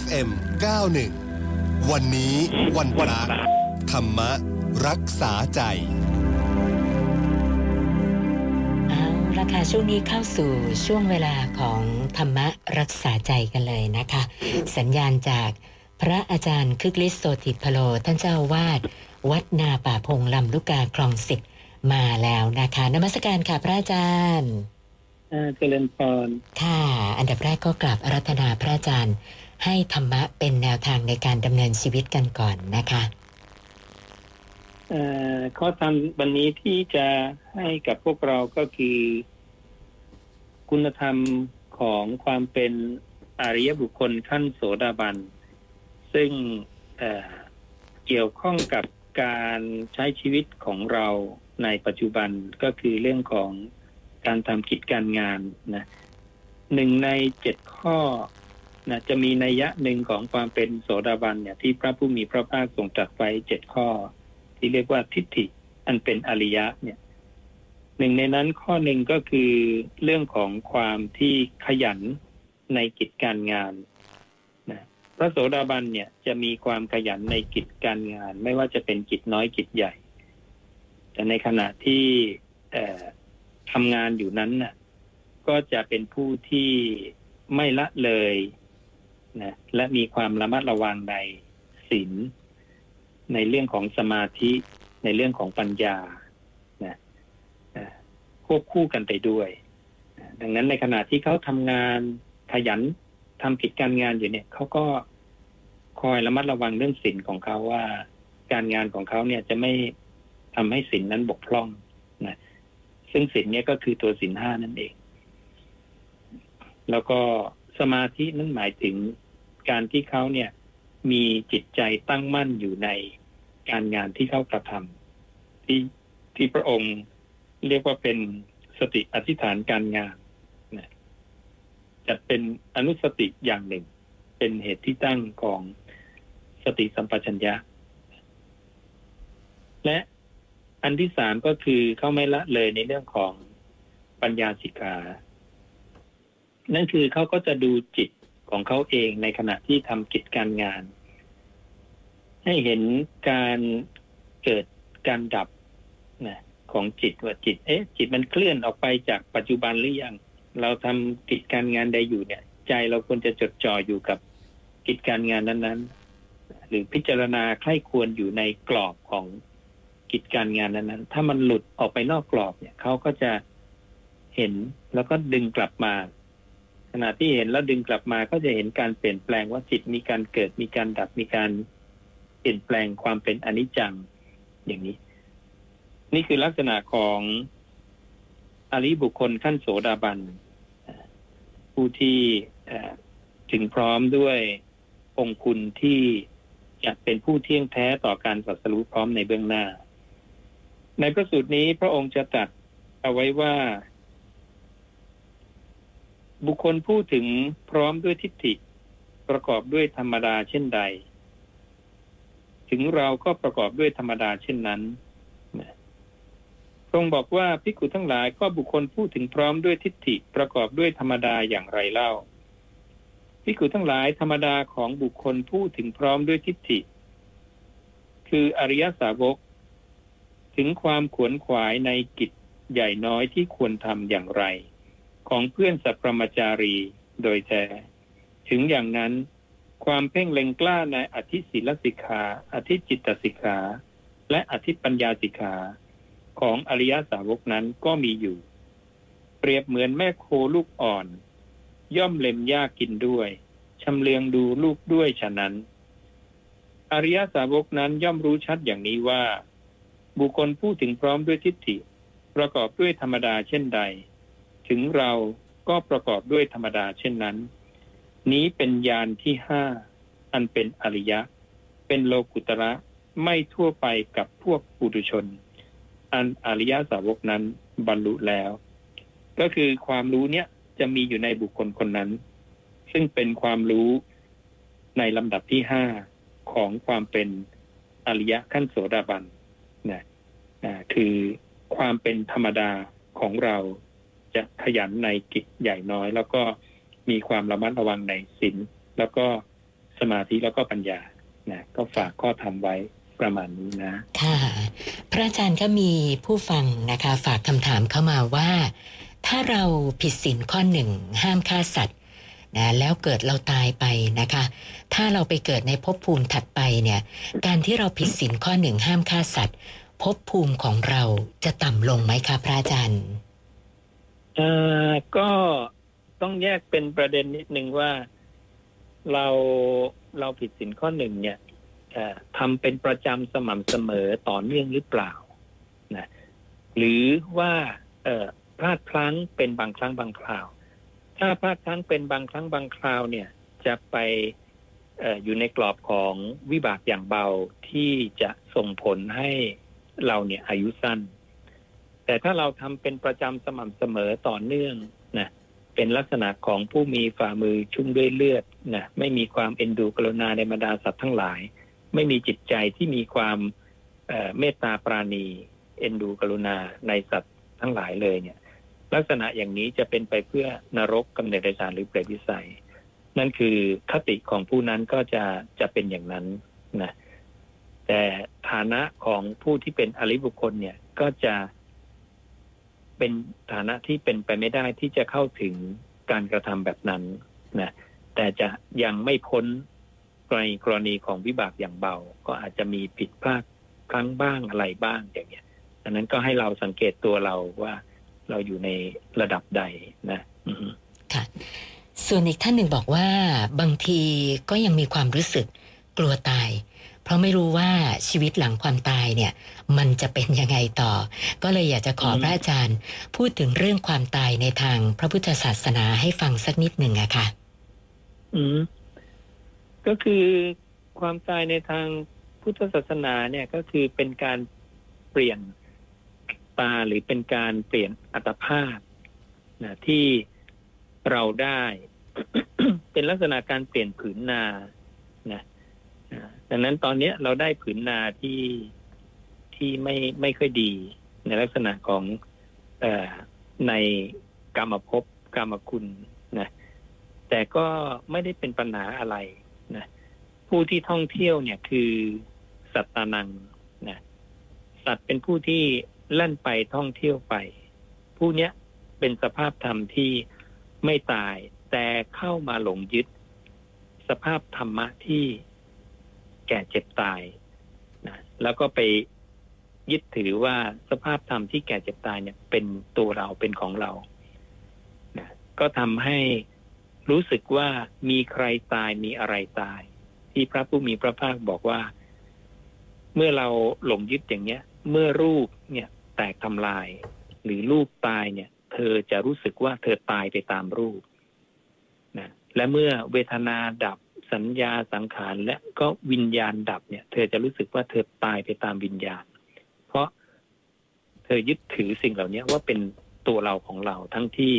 FM 91 วันนี้วันพระธรรมรักษาใจเอาละค่ะช่วงนี้เข้าสู่ช่วงเวลาของธรรมรักษาใจกันเลยนะคะ สัญญาณจากพระอาจารย์คึกฤทธิ์โสติพโล ท่านเจ้าวาด วัดนาป่าพงลำลูกกาคลองสิบมาแล้วนะคะนมัสการค่ะพระอาจารย์เจริญพรค่ะ อันดับแรกก็กราบอารัธนาพระอาจารย์ ให้ธรรมะเป็นแนวทางในการดำเนินชีวิตกันก่อนนะคะเอ่อข้อธรรมวันนี้ที่จะให้กับพวกเราก็คือ คุณธรรมของความเป็นอริยบุคคลขั้นโสดาบัน ซึ่งเอ่อเกี่ยวข้องกับการใช้ชีวิตของเราในปัจจุบันก็คือเรื่องของการทำกิจการงานนะหนึ่งในเจ็ดข้อ นะจะมีนัยยะหนึ่งของความเป็นโสดาบันเนี่ยที่พระผู้มีพระภาคทรงตรัสไว้เจ็ดข้อ ที่เรียกว่าทิฏฐิอันเป็นอริยะเนี่ยหนึ่งในนั้นข้อหนึ่งก็คือเรื่องของความที่ขยันในกิจการงานนะพระโสดาบันเนี่ยจะมีความขยันในกิจการงาน ไม่ว่าจะเป็นกิจน้อยกิจใหญ่ แต่ในขณะที่ทำงานอยู่นั้นน่ะก็จะเป็นผู้ที่ไม่ละเลย นะและมีความระมัดระวังในศีลในเรื่องของสมาธิในเรื่องของปัญญานะควบคู่กันไปด้วย ดังนั้นในขณะที่เขาทำงานขยันทำกิจการงานอยู่เนี่ยเขาก็คอยระมัดระวังเรื่องศีลของเขาว่า การงานของเขาเนี่ยจะไม่ทำให้ศีลนั้นบกพร่องนะซึ่งศีลเนี่ยก็คือตัวศีลห้านั่นเอง แล้วก็ สมาธินั้นหมายถึงการที่เขาเนี่ย มีจิตใจตั้งมั่นอยู่ในการงานที่เขากระทำที่ที่พระองค์เรียกว่าเป็นสติอธิษฐานการงานนะจะเป็นอนุสติอย่างหนึ่ง เป็นเหตุที่ตั้งของสติสัมปชัญญะ และอันที่สามก็คือเขาไม่ละเลยในเรื่องของปัญญาสิกขา นั่นคือเขาก็จะดูจิตของเขาเองในขณะที่ทำกิจการงาน ให้เห็นการเกิดการดับนะของจิตว่าจิต เอ๊ะ จิตมันเคลื่อนออกไปจากปัจจุบันหรือยังเราทำกิจการงานใดอยู่เนี่ย ใจเราควรจะจดจ่ออยู่กับกิจการงานนั้น ๆ หรือพิจารณาใคร่ควรอยู่ในกรอบของกิจการงานนั้นๆ ถ้ามันหลุดออกไปนอกกรอบเนี่ยเขาก็จะเห็นแล้วก็ดึงกลับมา ขณะที่เห็นแล้วดึงกลับมาก็จะเห็นการเปลี่ยนแปลงว่าจิตมีการเกิดมีการดับมีการเปลี่ยนแปลงความเป็นอนิจจังอย่างนี้ นี่คือลักษณะของอริบุคคลขั้นโสดาบัน ผู้ที่ถึงพร้อมด้วยองคุณที่จะเป็นผู้เที่ยงแท้ต่อการสัสรู้พร้อมในเบื้องหน้า ในพระสูตรนี้พระองค์จะตรัสเอาไว้ว่า บุคคลพูดถึงพร้อมด้วยทิฏฐิ ประกอบด้วยธรรมดาเช่นใด ถึงเราก็ประกอบด้วยธรรมดาเช่นนั้นพระองค์บอกว่าพิกุทั้งหลายก็บุคคลพูดถึงพร้อมด้วยทิฏฐิประกอบด้วยธรรมดาอย่างไรเล่าพิกุทั้งหลายธรรมดาของบุคคลพูดถึงพร้อมด้วยทิฏฐิ คืออริยสาวก ถึงความขวนขวายในกิจใหญ่น้อยที่ควรทำอย่างไร ของเพื่อนสัพพมจารีโดยแท้ ถึงอย่างนั้น ความเพ่งเล็งกล้าในอธิศีลสิกขาอธิจิตสิกขา และอธิปัญญาสิกขาของอริยสาวกนั้นก็มีอยู่ เปรียบเหมือนแม่โคลูกอ่อน ย่อมเล็มหญ้ากินด้วยชำเลืองดูลูกด้วยฉะนั้น อริยสาวกนั้นย่อมรู้ชัดอย่างนี้ว่า บุคคลพูดถึงพร้อมด้วยทิฏฐิ ประกอบด้วยธรรมดาเช่นใด ถึงเราก็ประกอบด้วยธรรมดาเช่นนั้น นี้เป็นญาณที่ห้าอันเป็นอริยะ เป็นโลกุตระไม่ทั่วไปกับพวกปุถุชน อันอริยสาวกนั้นบรรลุแล้ว ก็คือความรู้เนี้ยจะมีอยู่ในบุคคลคนนั้น ซึ่งเป็นความรู้ในลำดับที่ห้าของความเป็นอริยะขั้นโสดาบันนะนะคือความเป็นธรรมดาของเรา จะขยันในกิจใหญ่น้อย แล้วก็มีความระมัดระวังในศีลแล้วก็สมาธิแล้วก็ปัญญานะก็ฝากข้อธรรมไว้ประมาณนี้นะ ค่ะ พระอาจารย์ก็มีผู้ฟังนะคะ ฝากคำถามเข้ามาว่า ถ้าเราผิดศีลข้อหนึ่งห้ามฆ่าสัตว์นะแล้วเกิดเราตายไปนะคะ ถ้าเราไปเกิดในภพภูมิถัดไปเนี่ย การที่เราผิดศีลข้อหนึ่งห้ามฆ่าสัตว์ภพภูมิของเราจะต่ำลงไหมคะพระอาจารย์ ก็ต้องแยกเป็นประเด็นนิดนึงว่าเราเราผิดสินข้อหนึ่งเนี่ยทำเป็นประจำสม่ำเสมอต่อเนื่องหรือเปล่านะหรือว่าเอพลาดพลั้งเป็นบางครั้งบางคราว ถ้าพลาดพลั้งเป็นบางครั้งบางคราวเนี่ย จะไปเอ่ออยู่ในกรอบของวิบากอย่างเบาที่จะส่งผลให้เราเนี่ยอายุสั้น แต่ถ้าเราทำเป็นประจำสม่ำเสมอต่อเนื่องนะเป็นลักษณะของผู้มีฝ่ามือชุ่มด้วยเลือดนะไม่มีความเอ็นดูกรุณาในบรรดาสัตว์ทั้งหลาย ไม่มีจิตใจที่มีความเเมตตาปราณี เอ็นดูกรุณาในสัตว์ทั้งหลายเลยเนี่ย ลักษณะอย่างนี้จะเป็นไปเพื่อนรกกำเนิดเดรัจานหรือเปรตวิสัย นั่นคือคติของผู้นั้นก็จะจะเป็นอย่างนั้นนะแต่ฐานะของผู้ที่เป็นอริบุคคลเนี่ยก็จะ เป็นฐานะที่เป็นไปไม่ได้ที่จะเข้าถึงการกระทำแบบนั้นนะแต่จะยังไม่พ้นกรณีกรณีของวิบากอย่างเบา ก็อาจจะมีผิดพลาดครั้งบ้างอะไรบ้างอย่างเงี้ยดังนั้นก็ให้เราสังเกตตัวเราว่าเราอยู่ในระดับใดนะค่ะ ส่วนอีกท่านหนึ่งบอกว่าบางทีก็ยังมีความรู้สึกกลัวตาย เพราะไม่รู้ว่าชีวิตหลังความตายเนี่ย มันจะเป็นยังไงต่อ ก็เลยอยากจะขออืมพระอาจารย์ พูดถึงเรื่องความตายในทางพระพุทธศาสนาให้ฟังสักนิดหนึ่งอะค่ะ อืมก็คือความตายในทางพุทธศาสนาเนี่ยก็คือเป็นการเปลี่ยนตาหรือเป็นการเปลี่ยนอัตภาพนะที่เราได้ เป็นลักษณะการเปลี่ยนผืนนานะอ่า ดังนั้นตอนเนี้ยเราได้ผืนนาที่ที่ไม่ไม่ค่อยดี ในลักษณะของเออในกรรมภพกรรมคุณนะแต่ก็ไม่ได้เป็นปัญหาอะไรนะผู้ที่ท่องเที่ยวเนี่ยคือสัตตานังนะสัตว์เป็นผู้ที่แล่นไปท่องเที่ยวไป ผู้เนี้ยเป็นสภาพธรรมที่ไม่ตาย แต่เข้ามาหลงยึด สภาพธรรมะที่ แก่เจ็บตายนะแล้วก็ไปยึดถือว่าสภาพธรรมที่แก่เจ็บตายเนี่ย เป็นตัวเราเป็นของเรานะก็ทำให้รู้สึกว่ามีใครตายมีอะไรตาย ที่พระผู้มีพระภาคบอกว่า เมื่อเราหลงยึดอย่างเนี้ย เมื่อรูปเนี่ยแตกทำลาย หรือรูปตายเนี่ย เธอจะรู้สึกว่าเธอตายไปตามรูปนะและเมื่อเวทนาดับ สัญญาสังขารและก็วิญญาณดับเนี่ย เธอจะรู้สึกว่าเธอตายไปตามวิญญาณ เพราะเธอยึดถือสิ่งเหล่านี้ว่าเป็นตัวเราของเราทั้งที่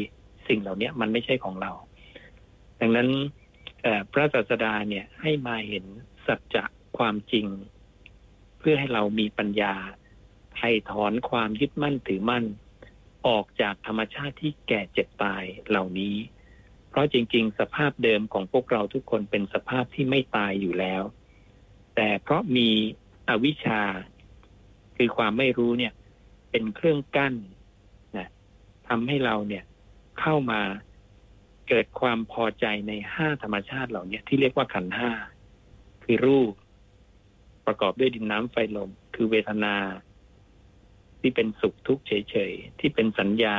สิ่งเหล่านี้มันไม่ใช่ของเรา ดังนั้นพระศาสดาเนี่ยให้มาเห็นสัจจะความจริง เพื่อให้เรามีปัญญาไถ่ถอนความยึดมั่นถือมั่น ออกจากธรรมชาติที่แก่เจ็บตายเหล่านี้ เพราะจริง ๆ สภาพเดิมของพวกเราทุกคนเป็นสภาพที่ไม่ตายอยู่แล้ว แต่เพราะมีอวิชชา คือความไม่รู้เนี่ย เป็นเครื่องกั้นนะทำให้เราเนี่ยเข้ามาเกิดความพอใจในห้าธรรมชาติเหล่านี้ที่เรียกว่าขันห้าคือรูป ประกอบด้วยดินน้ำไฟลม คือเวทนา ที่เป็นสุขทุกข์เฉยๆ ที่เป็นสัญญา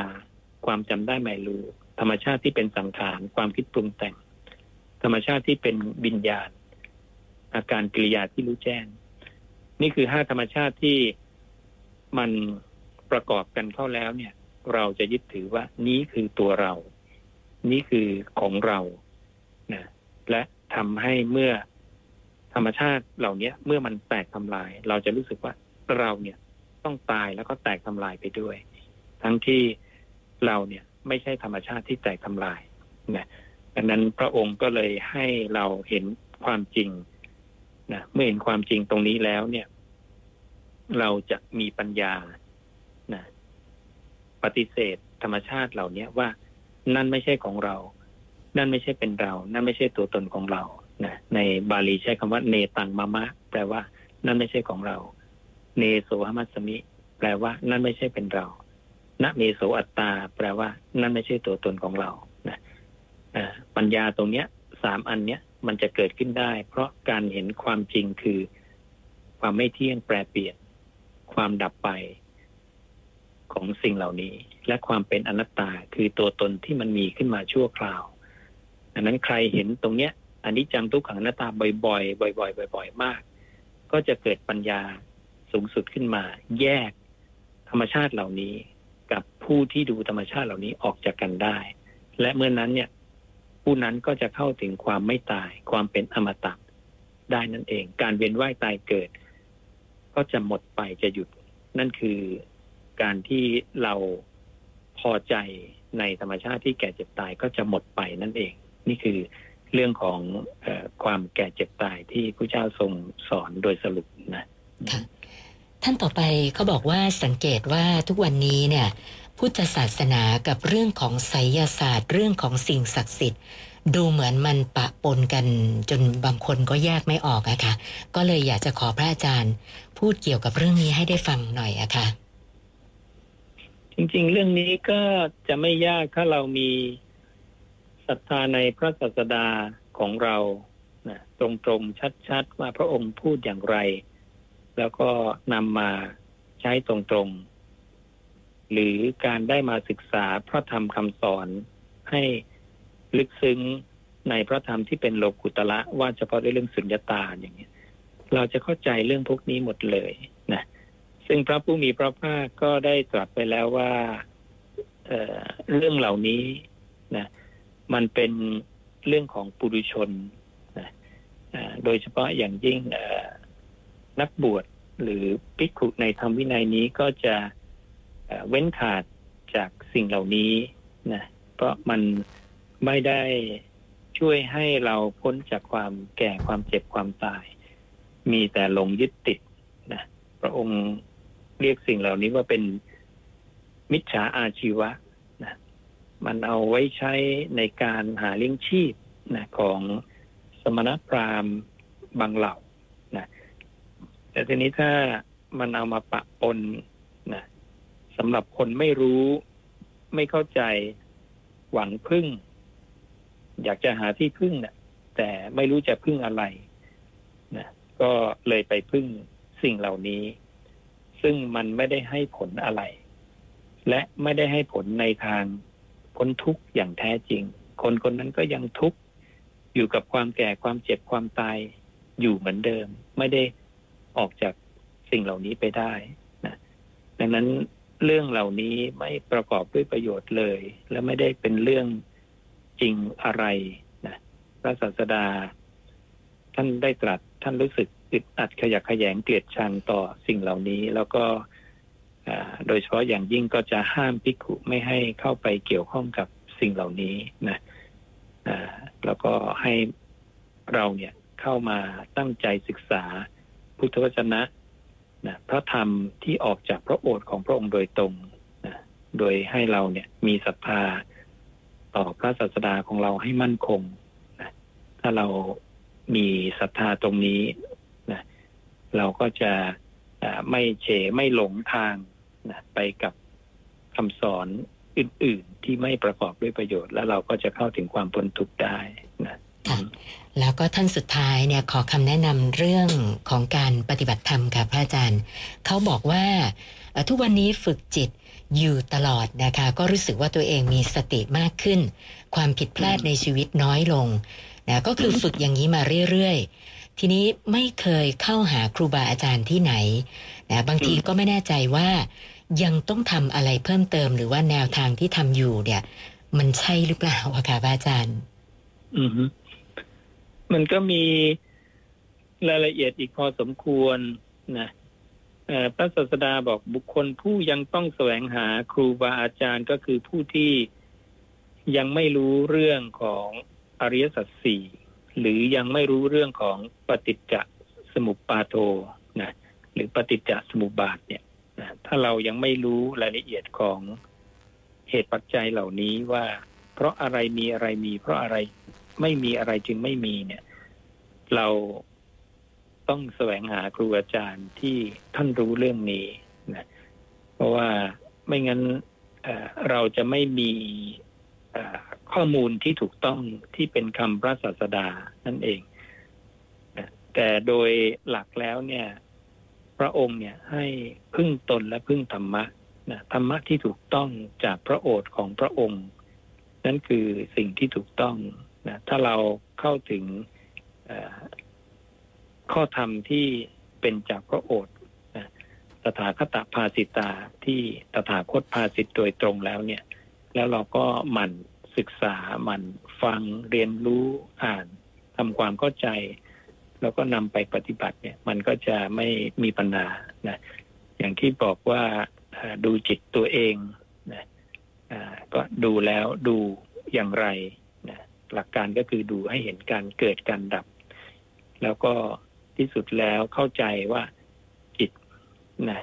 ความจำได้ไม่รู้ ธรรมชาติที่เป็นสังขารความคิดปรุงแต่ง ธรรมชาติที่เป็นวิญญาณ อาการกิริยาที่รู้แจ้ง นี่คือห้าธรรมชาติที่มันประกอบกันเข้าแล้วเนี่ย เราจะยึดถือว่านี้คือตัวเรา นี่คือของเรานะและทำให้เมื่อธรรมชาติเหล่านี้เมื่อมันแตกทำลาย เราจะรู้สึกว่าเราเนี่ยต้องตายแล้วก็แตกทำลายไปด้วย ทั้งที่เราเนี่ย ไม่ใช่ธรรมชาติที่แตกทำลายนะดังนั้นพระองค์ก็เลยให้เราเห็นความจริงนะเมื่อเห็นความจริงตรงนี้แล้วเนี่ย เราจะมีปัญญานะปฏิเสธธรรมชาติเหล่านี้ว่า นั่นไม่ใช่ของเรา นั่นไม่ใช่เป็นเรา นั่นไม่ใช่ตัวตนของเรานะในบาลีใช้คำว่า เนตังมะมะ แปลว่า นั่นไม่ใช่ของเรา เนโสหมัสมิ แปลว่า นั่นไม่ใช่เป็นเรา ณเมโสอัตตา แปลว่า นั่นไม่ใช่ตัวตนของเรานะปัญญาตรงเนี้ยสามอันเนี้ยมันจะเกิดขึ้นได้ เพราะการเห็นความจริงคือความไม่เที่ยงแปรเปลี่ยน ความดับไปของสิ่งเหล่านี้ และความเป็นอนัตตาคือตัวตนที่มันมีขึ้นมาชั่วคราวดังนั้นใครเห็นตรงเนี้ยอันนี้จังทุกขังอนัตตาบ่อยๆ บ่อยๆ บ่อย ๆ มาก ก็จะเกิดปัญญาสูงสุดขึ้นมา แยกธรรมชาติเหล่านี้ ผู้ที่ดูธรรมชาติเหล่านี้ออกจากกันได้ และเมื่อนนั้นเนี่ย ผู้นั้นก็จะเข้าถึงความไม่ตาย ความเป็นอมตะได้นั่นเอง การเวียนว่ายตายเกิด ก็จะหมดไปจะหยุด นั่นคือการที่เราพอใจในธรรมชาติที่แก่เจ็บตายก็จะหมดไปนั่นเอง นี่คือเรื่องของอความแก่เจ็บตายที่พระเจ้าทรงสอนโดยสรุปนะท่านต่อไปเขาบอกว่าสังเกตว่าทุกวันนี้เนี่ย พุทธศาสนากับเรื่องของไสยศาสตร์ เรื่องของสิ่งศักดิ์สิทธิ์ ดูเหมือนมันปะปนกันจนบางคนก็แยกไม่ออกอะคะ่ะ ก็เลยอยากจะขอพระอาจารย์ พูดเกี่ยวกับเรื่องนี้ให้ได้ฟังหน่อยอะคะ่ะ จริงๆ เรื่องนี้ก็จะไม่ยากถ้าเรามีศรัทธาในพระศาสดาของเรานะตรงๆ ชัดๆ ว่าพระองค์พูดอย่างไร แล้วก็นำมาใช้ตรงๆ หรือการได้มาศึกษาพระธรรมคำสอนให้ลึกซึ้งในพระธรรมที่เป็นโลกุตละว่าเฉพาะเรื่องสุญญตาอย่างนี้เราจะเข้าใจเรื่องพวกนี้หมดเลยนะซึ่งพระผู้มีพระภาคก็ได้ตรัสไปแล้วว่าเเรื่องเหล่านี้นะมันเป็นเรื่องของปุถุชนนะโดยเฉพาะอย่างยิ่งนักบวชหรือภิกขุในธรรมวินัยนี้ก็จะ เว้นขาดจากสิ่งเหล่านี้นะเพราะมันไม่ได้ช่วยให้เราพ้นจากความแก่ความเจ็บความตาย มีแต่ลงยึดติดนะพระองค์เรียกสิ่งเหล่านี้ว่าเป็นมิจฉาอาชีวะนะมันเอาไว้ใช้ในการหาเลี้ยงชีพนะของสมณพราหมณ์บางเหล่านะแต่ทีนี้ถ้ามันเอามาปะปน สำหรับคนไม่รู้ ไม่เข้าใจ หวังพึ่ง อยากจะหาที่พึ่งนะ่ะ แต่ไม่รู้จะพึ่งอะไรนะก็เลยไปพึ่งสิ่งเหล่านี้ ซึ่งมันไม่ได้ให้ผลอะไร และไม่ได้ให้ผลในทางพ้นทุกข์อย่างแท้จริง คนคนนั้นก็ยังทุกข์อยู่กับความแก่ความเจ็บความตายอยู่เหมือนเดิม ไม่ได้ออกจากสิ่งเหล่านี้ไปได้นะดังนั้น เรื่องเหล่านี้ไม่ประกอบด้วยประโยชน์เลย และไม่ได้เป็นเรื่องจริงอะไรนะพระศาสดา ท่านได้ตรัสท่านรู้สึกอึดอัดขยักขยงเกลียดชังต่อสิ่งเหล่านี้ แล้วก็โดยเฉพาะอย่างยิ่งก็จะห้ามภิกขุไม่ให้เข้าไปเกี่ยวข้องกับสิ่งเหล่านี้นะแล้วก็ให้เราเนี่ยเข้ามาตั้งใจศึกษาพุทธวจนะ นะพระธรรมที่ออกจากพระโอษฐ์ของพระองค์โดยตรงนะโดยให้เราเนี่ยมีศรัทธาต่อพระศาสดาของเราให้มั่นคงนะถ้าเรามีศรัทธาตรงนี้เราก็จะไม่เฉไม่หลงทางนะไปกับคำสอนอื่น ๆ ที่ไม่ประกอบด้วยประโยชน์ แล้วเราก็จะเข้าถึงความพ้นทุกข์ได้นะ แล้วก็ท่านสุดท้ายเนี่ยขอคำแนะนำเรื่องของการปฏิบัติธรรมค่ะพระอาจารย์ เขาบอกว่าทุกวันนี้ฝึกจิตอยู่ตลอดนะคะ ก็รู้สึกว่าตัวเองมีสติมากขึ้น ความผิดพลาดในชีวิตน้อยลงนะก็คือฝึกอย่างนี้มาเรื่อยๆ ทีนี้ไม่เคยเข้าหาครูบาอาจารย์ที่ไหนนะบางทีก็ไม่แน่ใจว่า ยังต้องทำอะไรเพิ่มเติมหรือว่าแนวทางที่ทำอยู่เนี่ย มันใช่หรือเปล่าคะพระอาจารย์ อืม มันก็มีรายละเอียดอีกพอสมควรนะพระศาสดาบอกบุคคลผู้ยังต้องแสวงหาครูบาอาจารย์ก็คือผู้ที่ยังไม่รู้เรื่องของอริยสัจสี่หรือยังไม่รู้เรื่องของปฏิจจสมุปบาโทนะหรือปฏิจจสมุปบาทเนี่ยนะถ้าเรายังไม่รู้รายละเอียดของเหตุปัจจัยเหล่านี้ว่า เพราะอะไรมีอะไรมี เพราะอะไร ไม่มีอะไรจึงไม่มีเนี่ย เราต้องแสวงหาครูอาจารย์ที่ท่านรู้เรื่องนี้นะเพราะว่าไม่งั้นเราจะไม่มีข้อมูลที่ถูกต้องที่เป็นคำพระศาสดานั่นเอง แต่โดยหลักแล้วเนี่ย พระองค์เนี่ยให้พึ่งตนและพึ่งธรรมะนะธรรมะที่ถูกต้องจากพระโอษฐ์ของพระองค์ นั่นคือสิ่งที่ถูกต้อง นะถ้าเราเข้าถึงข้อธรรมที่เป็นจากพระโอษฐ์นะตถาคตภาสิตาที่ตถาคตภาสิตโดยตรงแล้วเนี่ย แล้วเราก็หมั่นศึกษาหมั่นฟังเรียนรู้อ่านทำความเข้าใจ แล้วก็นำไปปฏิบัติเนี่ย มันก็จะไม่มีปัญหานะอย่างที่บอกว่าดูจิตตัวเองนะก็ดูแล้วดูอย่างไร หลักการก็คือดูให้เห็นการเกิดการดับ แล้วก็ที่สุดแล้วเข้าใจว่าจิตนะ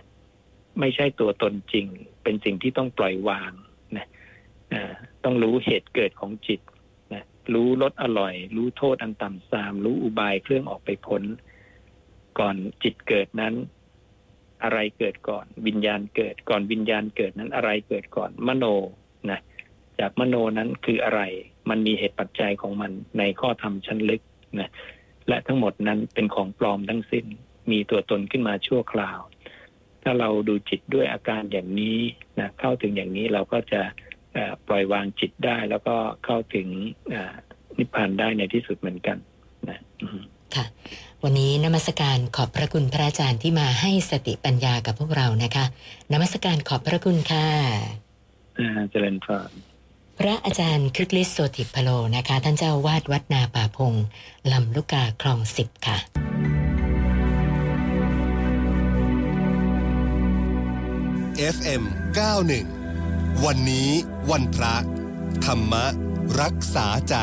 ไม่ใช่ตัวตนจริง เป็นสิ่งที่ต้องปล่อยวางนะต้องรู้เหตุเกิดของจิตนะรู้รสอร่อย รู้โทษอันต่ำทราม รู้อุบายเครื่องออกไปพ้น ก่อนจิตเกิดนั้น อะไรเกิดก่อน วิญญาณเกิดก่อนวิญญาณเกิดนั้นอะไรเกิดก่อนมโน จากมโนนั้นคืออะไร มันมีเหตุปัจจัยของมันในข้อธรรมชั้นลึกนะ และทั้งหมดนั้นเป็นของปลอมทั้งสิ้น มีตัวตนขึ้นมาชั่วคราว ถ้าเราดูจิตด้วยอาการอย่างนี้นะเข้าถึงอย่างนี้เราก็จะเอ่อปล่อยวางจิตได้ แล้วก็เข้าถึงเอ่อนิพพานได้ในที่สุดเหมือนกันนะอืมค่ะวันนี้นมัสการขอบพระคุณพระอาจารย์ที่มาให้สติปัญญากับพวกเรานะคะ นมัสการขอบพระคุณค่ะอ่าเจริญพร พระอาจารย์ครึกฤทธิ์โสติพโลนะคะ ท่านเจ้าอาวาดวัดนาป่าพงลำลูกกาคลองสิบค่ะ FM 91 วันนี้วันพระ ธรรมรักษาใจ